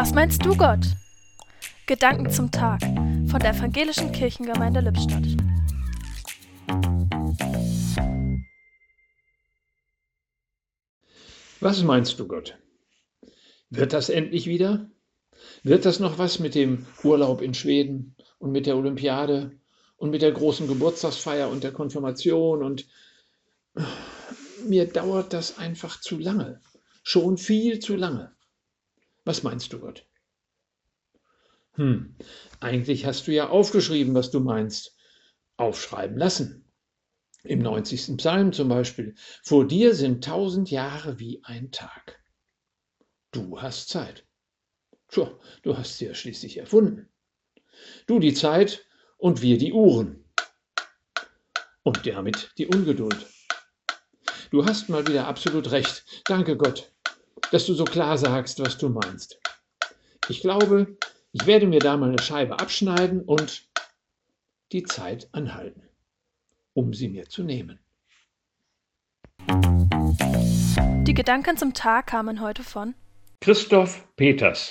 Was meinst du, Gott? Gedanken zum Tag von der Evangelischen Kirchengemeinde Lippstadt. Was meinst du, Gott? Wird das endlich wieder? Wird das noch was mit dem Urlaub in Schweden und mit der Olympiade und mit der großen Geburtstagsfeier und der Konfirmation und mir dauert das einfach zu lange. Schon viel zu lange. Was meinst du, Gott? Hm, eigentlich hast du ja aufgeschrieben, was du meinst. Aufschreiben lassen. Im 90. Psalm zum Beispiel. Vor dir sind tausend Jahre wie ein Tag. Du hast Zeit. Tja, du hast sie ja schließlich erfunden. Du die Zeit und wir die Uhren. Und damit die Ungeduld. Du hast mal wieder absolut recht. Danke Gott, dass du so klar sagst, was du meinst. Ich glaube, ich werde mir da mal eine Scheibe abschneiden und die Zeit anhalten, um sie mir zu nehmen. Die Gedanken zum Tag kamen heute von Christoph Peters